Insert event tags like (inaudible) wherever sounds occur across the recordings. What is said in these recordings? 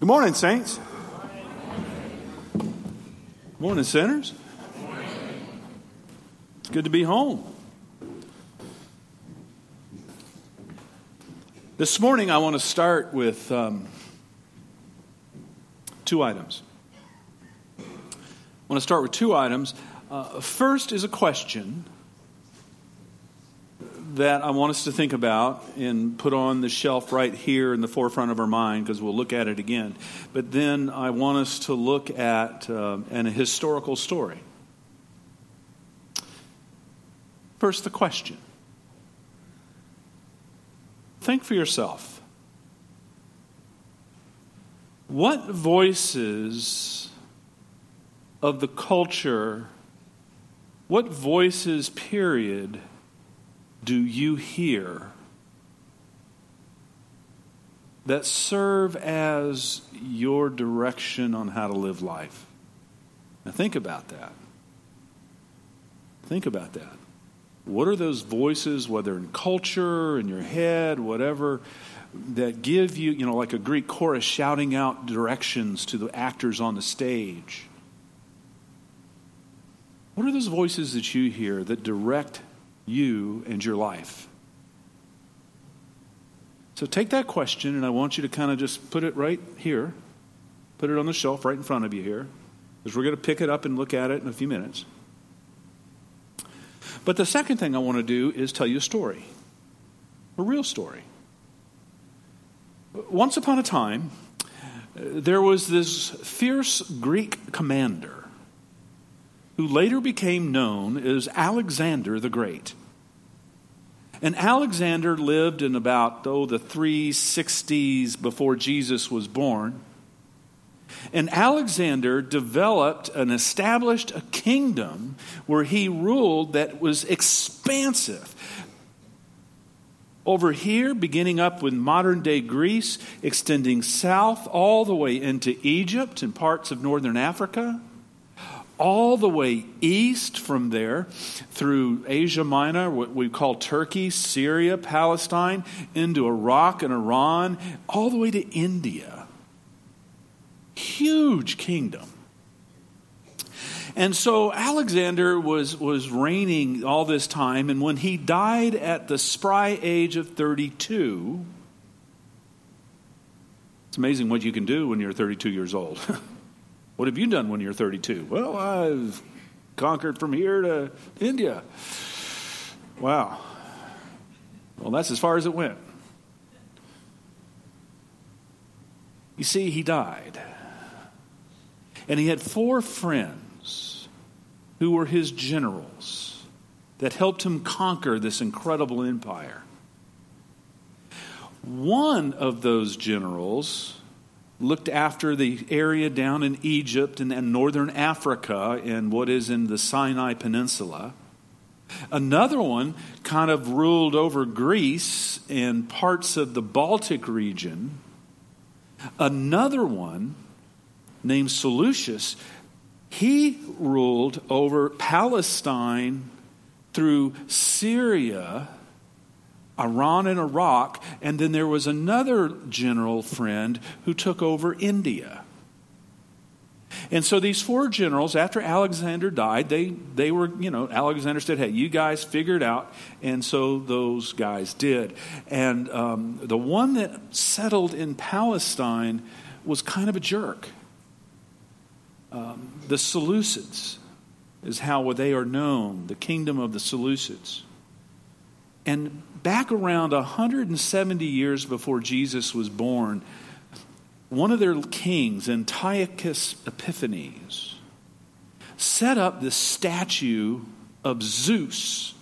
Good morning, saints. Good morning, sinners. It's good to be home. This morning, I want to start with um, two items. I want to start with two items. Uh, first is a question that I want us to think about and put on the shelf right here in the forefront of our mind because we'll look at it again. But then I want us to look at uh, an, historical story. First, the question. Think for yourself. What voices of the culture, what voices, period, do you hear that serve as your direction on how to live life? Now, think about that. Think about that. What are those voices, whether in culture, in your head, whatever, that give you, you know, like a Greek chorus shouting out directions to the actors on the stage? What are those voices that you hear that direct you and your life? So take that question, and I want you to kind of just put it right here, put it on the shelf right in front of you here, because we're going to pick it up and look at it in a few minutes. But the second thing I want to do is tell you a story, a real story. Once upon a time, there was this fierce Greek commander who later became known as Alexander the Great. And Alexander lived in about, oh, the 360s before Jesus was born. And Alexander developed and established a kingdom where he ruled that was expansive. Over here, beginning up with modern day Greece, extending south all the way into Egypt and parts of northern Africa, all the way east from there through Asia Minor, what we call Turkey, Syria, Palestine, into Iraq and Iran, all the way to India. Huge kingdom. And so Alexander was, was reigning all this time, and when he died at the spry age of 32, it's amazing what you can do when you're 32 years old. (laughs) What have you done when you're 32? Well, I've conquered from here to India. Wow. Well, that's as far as it went. You see, he died. And he had four friends who were his generals that helped him conquer this incredible empire. One of those generals looked after the area down in Egypt and, and northern Africa and what is in the Sinai Peninsula. Another one kind of ruled over Greece and parts of the Baltic region. Another one, named Seleucus, he ruled over Palestine through Syria Iran and Iraq, and then there was another general friend who took over India. And so these four generals, after Alexander died, they, they were, you know, Alexander said, hey, you guys figure it out. And so those guys did. And um, the one that settled in Palestine was kind of a jerk. Um, the Seleucids is how they are known, the kingdom of the Seleucids. And back around 170 years before Jesus was born, one of their kings, Antiochus Epiphanes, set up this statue of Zeus,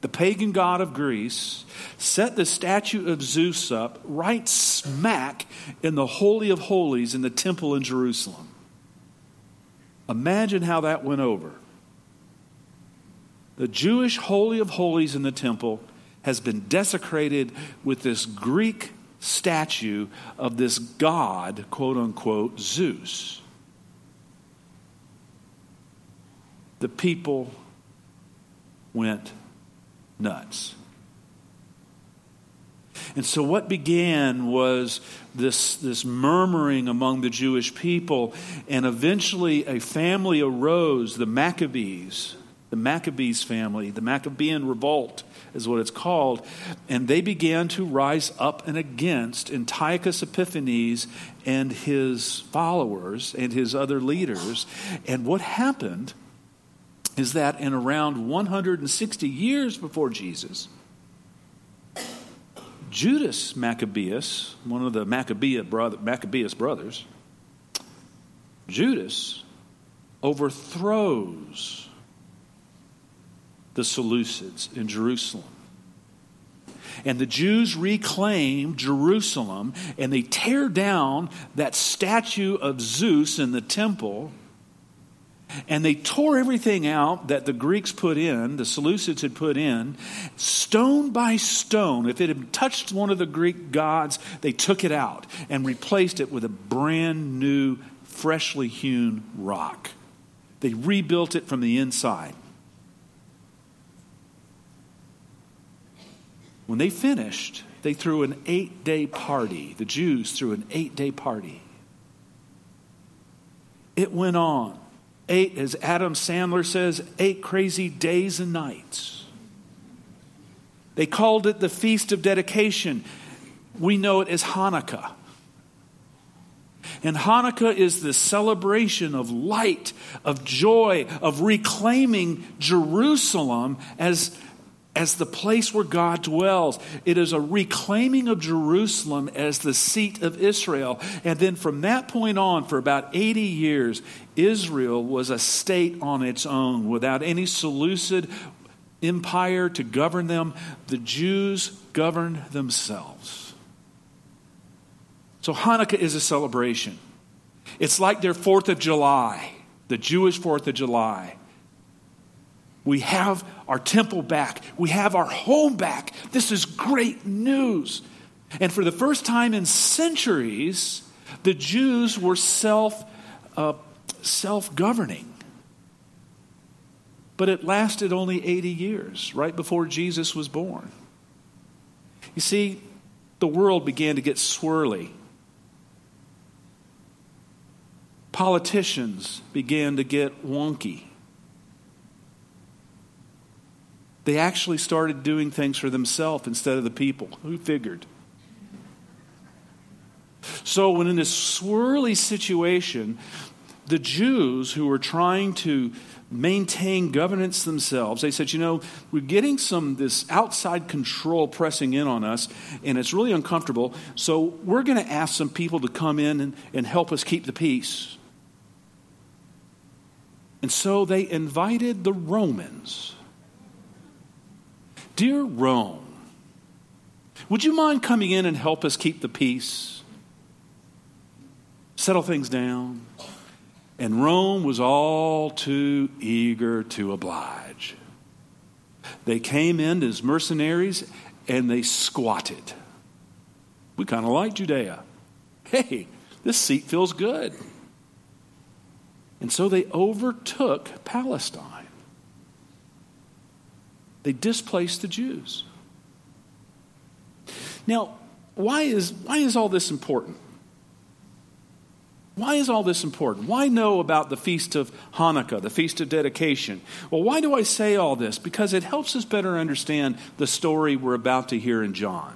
the pagan god of Greece, set the statue of Zeus up right smack in the Holy of Holies in the temple in Jerusalem. Imagine how that went over. The Jewish Holy of Holies in the temple has been desecrated with this Greek statue of this god, quote unquote, Zeus. The people went nuts. And so, what began was this, this murmuring among the Jewish people, and eventually a family arose, the Maccabees, the Maccabees family, the Maccabean revolt is what it's called, and they began to rise up and against Antiochus Epiphanes and his followers and his other leaders. And what happened is that in around 160 years before Jesus, Judas Maccabeus, one of the Maccabeus, brother, Maccabeus brothers, Judas overthrows the Seleucids in Jerusalem. And the Jews reclaim Jerusalem and they tear down that statue of Zeus in the temple. And they tore everything out that the Greeks put in, the Seleucids had put in, stone by stone. If it had touched one of the Greek gods, they took it out and replaced it with a brand new, freshly hewn rock. They rebuilt it from the inside. When they finished, they threw an eight day party. The Jews threw an eight day party. It went on. Eight, as Adam Sandler says, eight crazy days and nights. They called it the Feast of Dedication. We know it as Hanukkah. And Hanukkah is the celebration of light, of joy, of reclaiming Jerusalem as as the place where God dwells. It is a reclaiming of Jerusalem as the seat of Israel. And then from that point on, for about 80 years, Israel was a state on its own without any Seleucid empire to govern them. The Jews governed themselves. So Hanukkah is a celebration. It's like their 4th of July, the Jewish 4th of July. We have our temple back. We have our home back. This is great news. And for the first time in centuries, the Jews were self uh, self governing. But it lasted only 80 years, right before Jesus was born. You see, the world began to get swirly. Politicians began to get wonky. They actually started doing things for themselves instead of the people. Who figured? So, when in this swirly situation, the Jews who were trying to maintain governance themselves, they said, you know, we're getting some this outside control pressing in on us, and it's really uncomfortable. So we're going to ask some people to come in and, and help us keep the peace. And so they invited the Romans Dear Rome, would you mind coming in and help us keep the peace? Settle things down? And Rome was all too eager to oblige. They came in as mercenaries and they squatted. We kind of like Judea. Hey, this seat feels good. And so they overtook Palestine. They displaced the Jews. Now, why is, why is all this important? Why is all this important? Why know about the Feast of Hanukkah, the Feast of Dedication? Well, why do I say all this? Because it helps us better understand the story we're about to hear in John.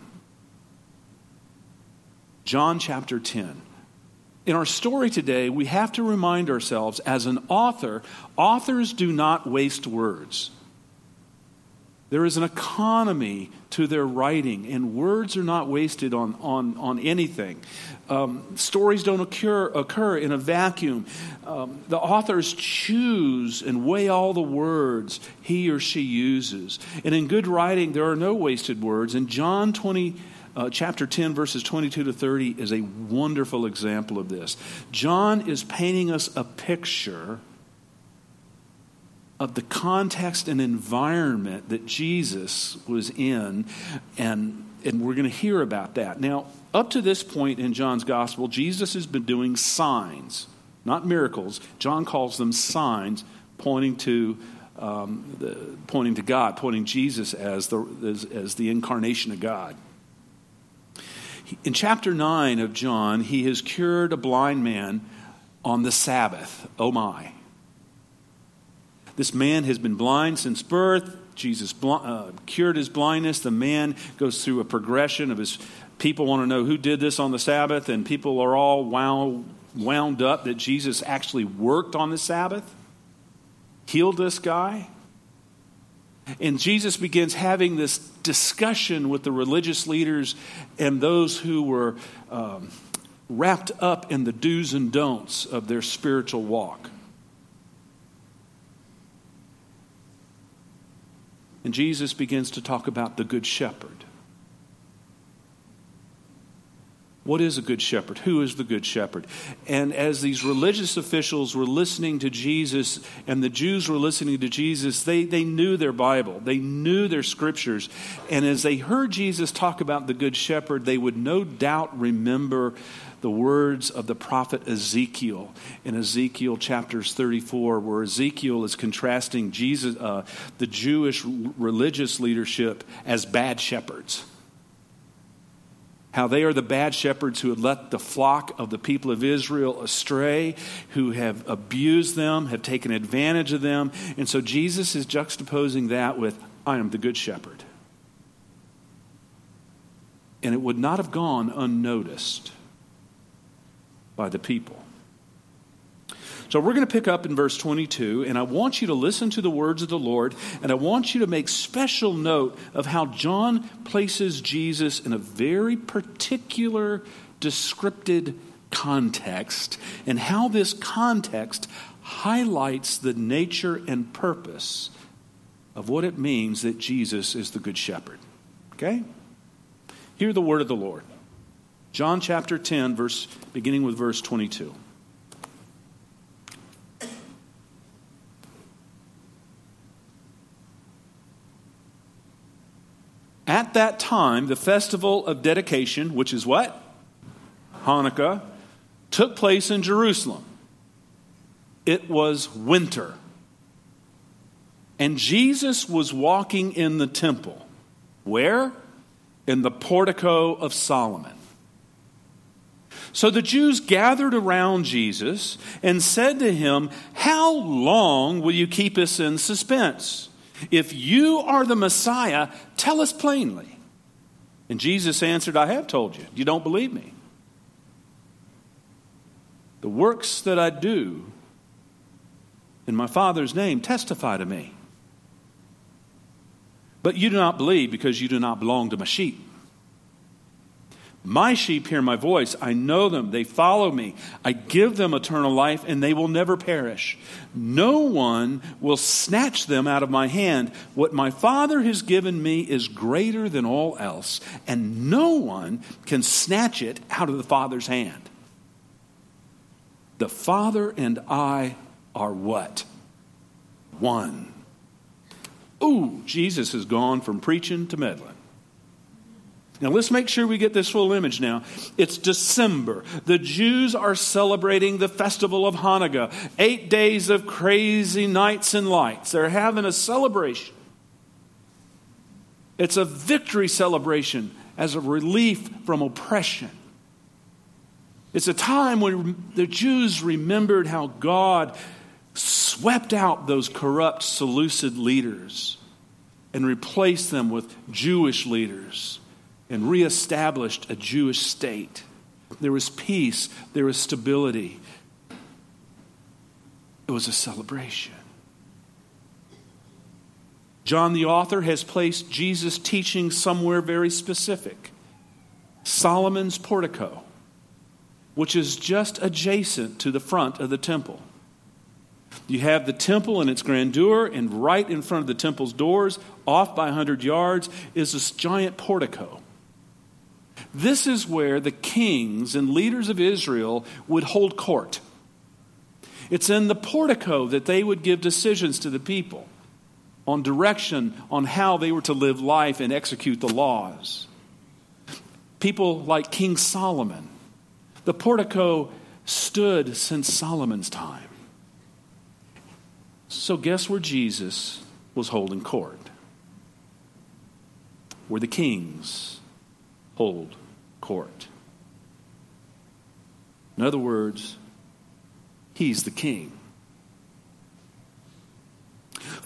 John chapter 10. In our story today, we have to remind ourselves as an author, authors do not waste words. There is an economy to their writing, and words are not wasted on, on, on anything. Um, stories don't occur, occur in a vacuum. Um, the authors choose and weigh all the words he or she uses. And in good writing, there are no wasted words. And John 20, uh, chapter 10, verses 22 to 30 is a wonderful example of this. John is painting us a picture of the context and environment that Jesus was in, and, and we're going to hear about that. Now, up to this point in John's gospel, Jesus has been doing signs, not miracles. John calls them signs, pointing to um, the, pointing to God, pointing Jesus as the as, as the incarnation of God. In chapter 9 of John, he has cured a blind man on the Sabbath. Oh my. This man has been blind since birth. Jesus uh, cured his blindness. The man goes through a progression of his. People want to know who did this on the Sabbath, and people are all wound, wound up that Jesus actually worked on the Sabbath, healed this guy. And Jesus begins having this discussion with the religious leaders and those who were um, wrapped up in the do's and don'ts of their spiritual walk. And Jesus begins to talk about the Good Shepherd. What is a good shepherd? Who is the good shepherd? And as these religious officials were listening to Jesus and the Jews were listening to Jesus, they, they knew their Bible, they knew their scriptures. And as they heard Jesus talk about the good shepherd, they would no doubt remember the words of the prophet Ezekiel in Ezekiel chapters 34, where Ezekiel is contrasting Jesus, uh, the Jewish religious leadership as bad shepherds how they are the bad shepherds who had let the flock of the people of Israel astray, who have abused them, have taken advantage of them. And so Jesus is juxtaposing that with, I am the good shepherd. And it would not have gone unnoticed by the people. So we're going to pick up in verse 22, and I want you to listen to the words of the Lord, and I want you to make special note of how John places Jesus in a very particular, descriptive context, and how this context highlights the nature and purpose of what it means that Jesus is the Good Shepherd. Okay? Hear the word of the Lord. John chapter 10, verse, beginning with verse 22. At that time, the festival of dedication, which is what? Hanukkah, took place in Jerusalem. It was winter. And Jesus was walking in the temple. Where? In the portico of Solomon. So the Jews gathered around Jesus and said to him, How long will you keep us in suspense? If you are the Messiah, tell us plainly. And Jesus answered, I have told you. You don't believe me. The works that I do in my Father's name testify to me. But you do not believe because you do not belong to my sheep. My sheep hear my voice. I know them. They follow me. I give them eternal life, and they will never perish. No one will snatch them out of my hand. What my Father has given me is greater than all else, and no one can snatch it out of the Father's hand. The Father and I are what? One. Ooh, Jesus has gone from preaching to meddling. Now, let's make sure we get this full image now. It's December. The Jews are celebrating the festival of Hanukkah, eight days of crazy nights and lights. They're having a celebration. It's a victory celebration as a relief from oppression. It's a time when the Jews remembered how God swept out those corrupt Seleucid leaders and replaced them with Jewish leaders and reestablished a Jewish state. There was peace, there was stability. It was a celebration. John, the author, has placed Jesus' teaching somewhere very specific Solomon's portico, which is just adjacent to the front of the temple. You have the temple and its grandeur, and right in front of the temple's doors, off by 100 yards, is this giant portico. This is where the kings and leaders of Israel would hold court. It's in the portico that they would give decisions to the people on direction on how they were to live life and execute the laws. People like King Solomon. The portico stood since Solomon's time. So, guess where Jesus was holding court? Where the kings hold court. In other words, he's the king.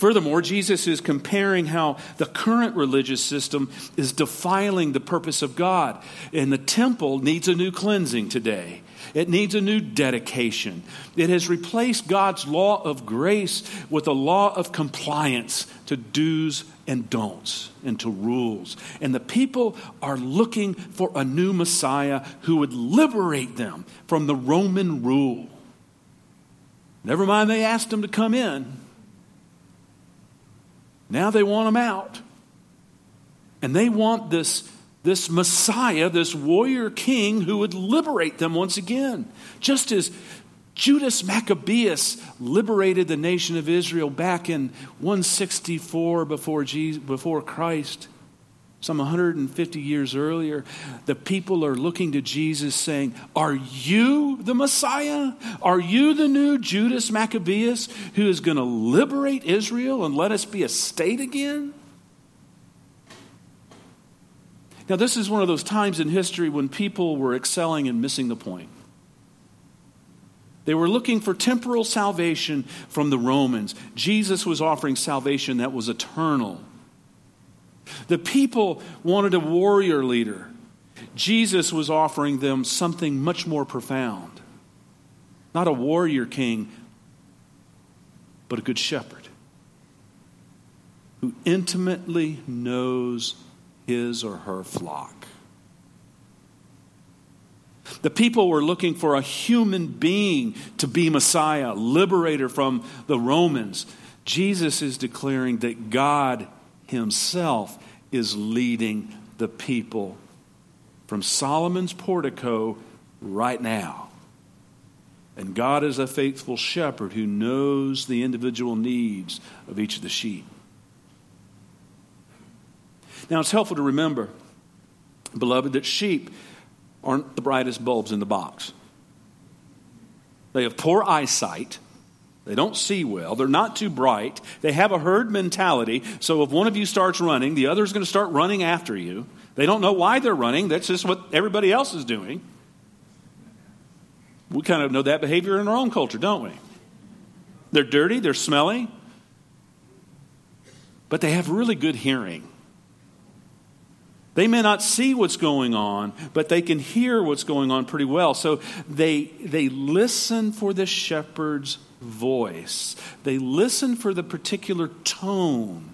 Furthermore, Jesus is comparing how the current religious system is defiling the purpose of God. And the temple needs a new cleansing today. It needs a new dedication. It has replaced God's law of grace with a law of compliance to do's and don'ts and to rules. And the people are looking for a new Messiah who would liberate them from the Roman rule. Never mind, they asked him to come in. Now they want him out. And they want this, this Messiah, this warrior king who would liberate them once again. Just as Judas Maccabeus liberated the nation of Israel back in 164 before, Jesus, before Christ some 150 years earlier, the people are looking to Jesus saying, Are you the Messiah? Are you the new Judas Maccabeus who is going to liberate Israel and let us be a state again? Now, this is one of those times in history when people were excelling and missing the point. They were looking for temporal salvation from the Romans. Jesus was offering salvation that was eternal the people wanted a warrior leader. Jesus was offering them something much more profound. Not a warrior king, but a good shepherd who intimately knows his or her flock. The people were looking for a human being to be Messiah, liberator from the Romans. Jesus is declaring that God Himself is leading the people from Solomon's portico right now. And God is a faithful shepherd who knows the individual needs of each of the sheep. Now, it's helpful to remember, beloved, that sheep aren't the brightest bulbs in the box. They have poor eyesight they don't see well. They're not too bright. They have a herd mentality. So if one of you starts running, the other is going to start running after you. They don't know why they're running. That's just what everybody else is doing. We kind of know that behavior in our own culture, don't we? They're dirty, they're smelly, but they have really good hearing. They may not see what's going on, but they can hear what's going on pretty well. So they, they listen for the shepherd's voice. They listen for the particular tone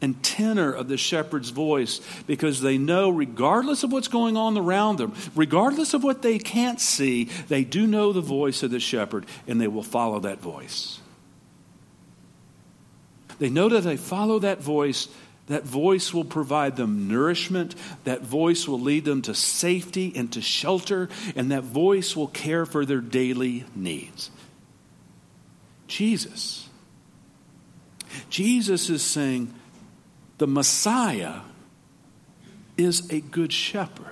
and tenor of the shepherd's voice because they know, regardless of what's going on around them, regardless of what they can't see, they do know the voice of the shepherd and they will follow that voice. They know that they follow that voice. That voice will provide them nourishment. That voice will lead them to safety and to shelter. And that voice will care for their daily needs. Jesus. Jesus is saying the Messiah is a good shepherd.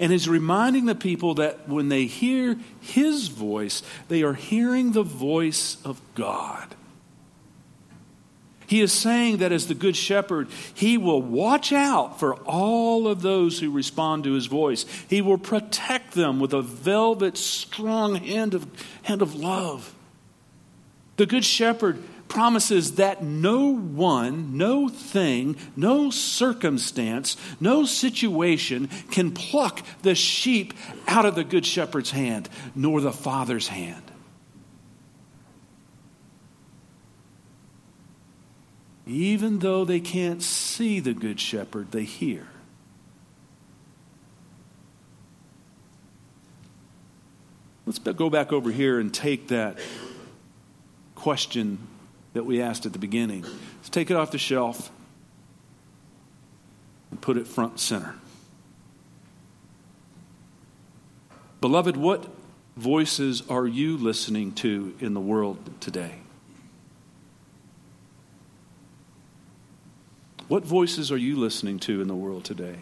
And is reminding the people that when they hear his voice, they are hearing the voice of God. He is saying that as the Good Shepherd, He will watch out for all of those who respond to His voice. He will protect them with a velvet, strong hand of, hand of love. The Good Shepherd promises that no one, no thing, no circumstance, no situation can pluck the sheep out of the Good Shepherd's hand, nor the Father's hand. Even though they can't see the Good Shepherd, they hear. Let's go back over here and take that question that we asked at the beginning. Let's take it off the shelf and put it front center. Beloved, what voices are you listening to in the world today? What voices are you listening to in the world today?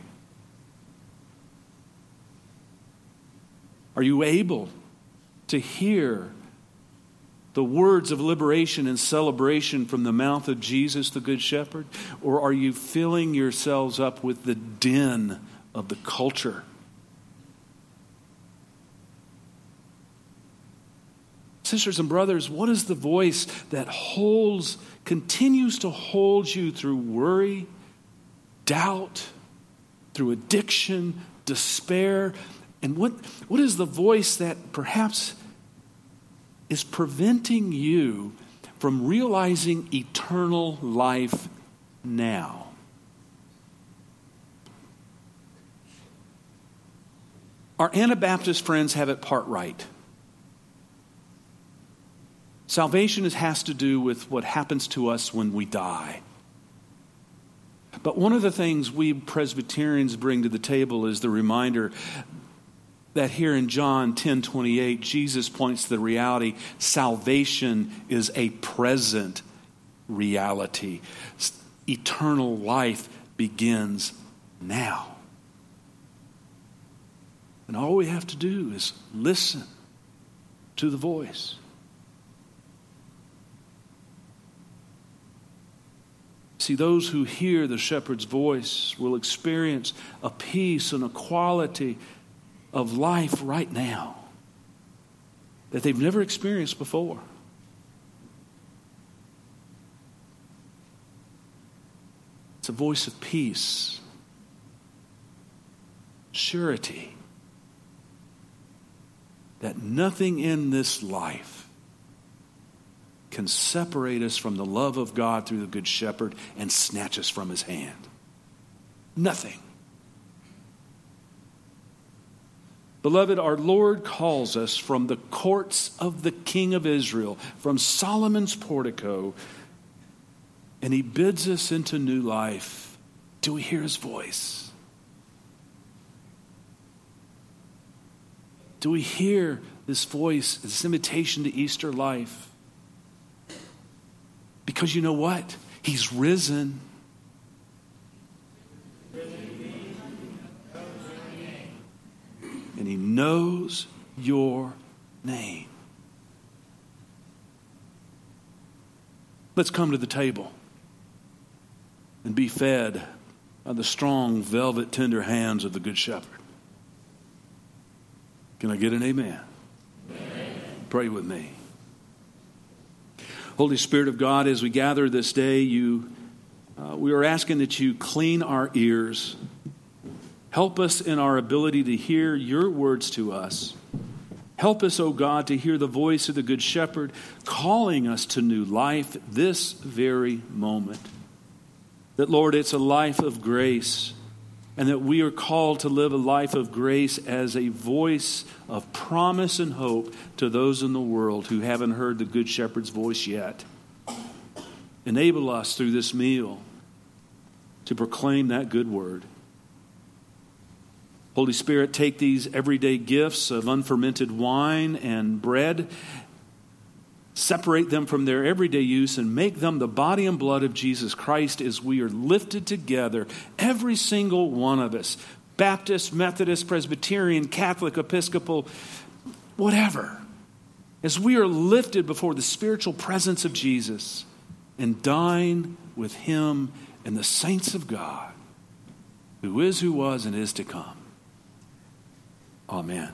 Are you able to hear the words of liberation and celebration from the mouth of Jesus, the Good Shepherd? Or are you filling yourselves up with the din of the culture. Sisters and brothers, what is the voice that holds, continues to hold you through worry, doubt, through addiction, despair? And what, what is the voice that perhaps is preventing you from realizing eternal life now? Our Anabaptist friends have it part right. Salvation has to do with what happens to us when we die. But one of the things we Presbyterians bring to the table is the reminder that here in John 10 28, Jesus points to the reality salvation is a present reality. Eternal life begins now. And all we have to do is listen to the voice. See, those who hear the shepherd's voice will experience a peace and a quality of life right now that they've never experienced before. It's a voice of peace, surety that nothing in this life can separate us from the love of God through the Good Shepherd and snatch us from his hand. Nothing. Beloved, our Lord calls us from the courts of the King of Israel, from Solomon's portico, and he bids us into new life. Do we hear his voice? Do we hear this voice, this invitation to Easter life? Because you know what? He's risen. And he knows your name. Let's come to the table and be fed by the strong, velvet, tender hands of the Good Shepherd. Can I get an amen? amen. Pray with me. Holy Spirit of God, as we gather this day, you, uh, we are asking that you clean our ears. Help us in our ability to hear your words to us. Help us, O oh God, to hear the voice of the Good Shepherd calling us to new life this very moment. That, Lord, it's a life of grace and that we are called to live a life of grace as a voice of promise and hope to those in the world who haven't heard the Good Shepherd's voice yet. Enable us through this meal to proclaim that good word. Holy Spirit, take these everyday gifts of unfermented wine and bread separate them from their everyday use and make them the body and blood of Jesus Christ as we are lifted together, every single one of us Baptist, Methodist, Presbyterian, Catholic, Episcopal, whatever. As we are lifted before the spiritual presence of Jesus and dine with Him and the saints of God, who is, who was, and is to come. Amen.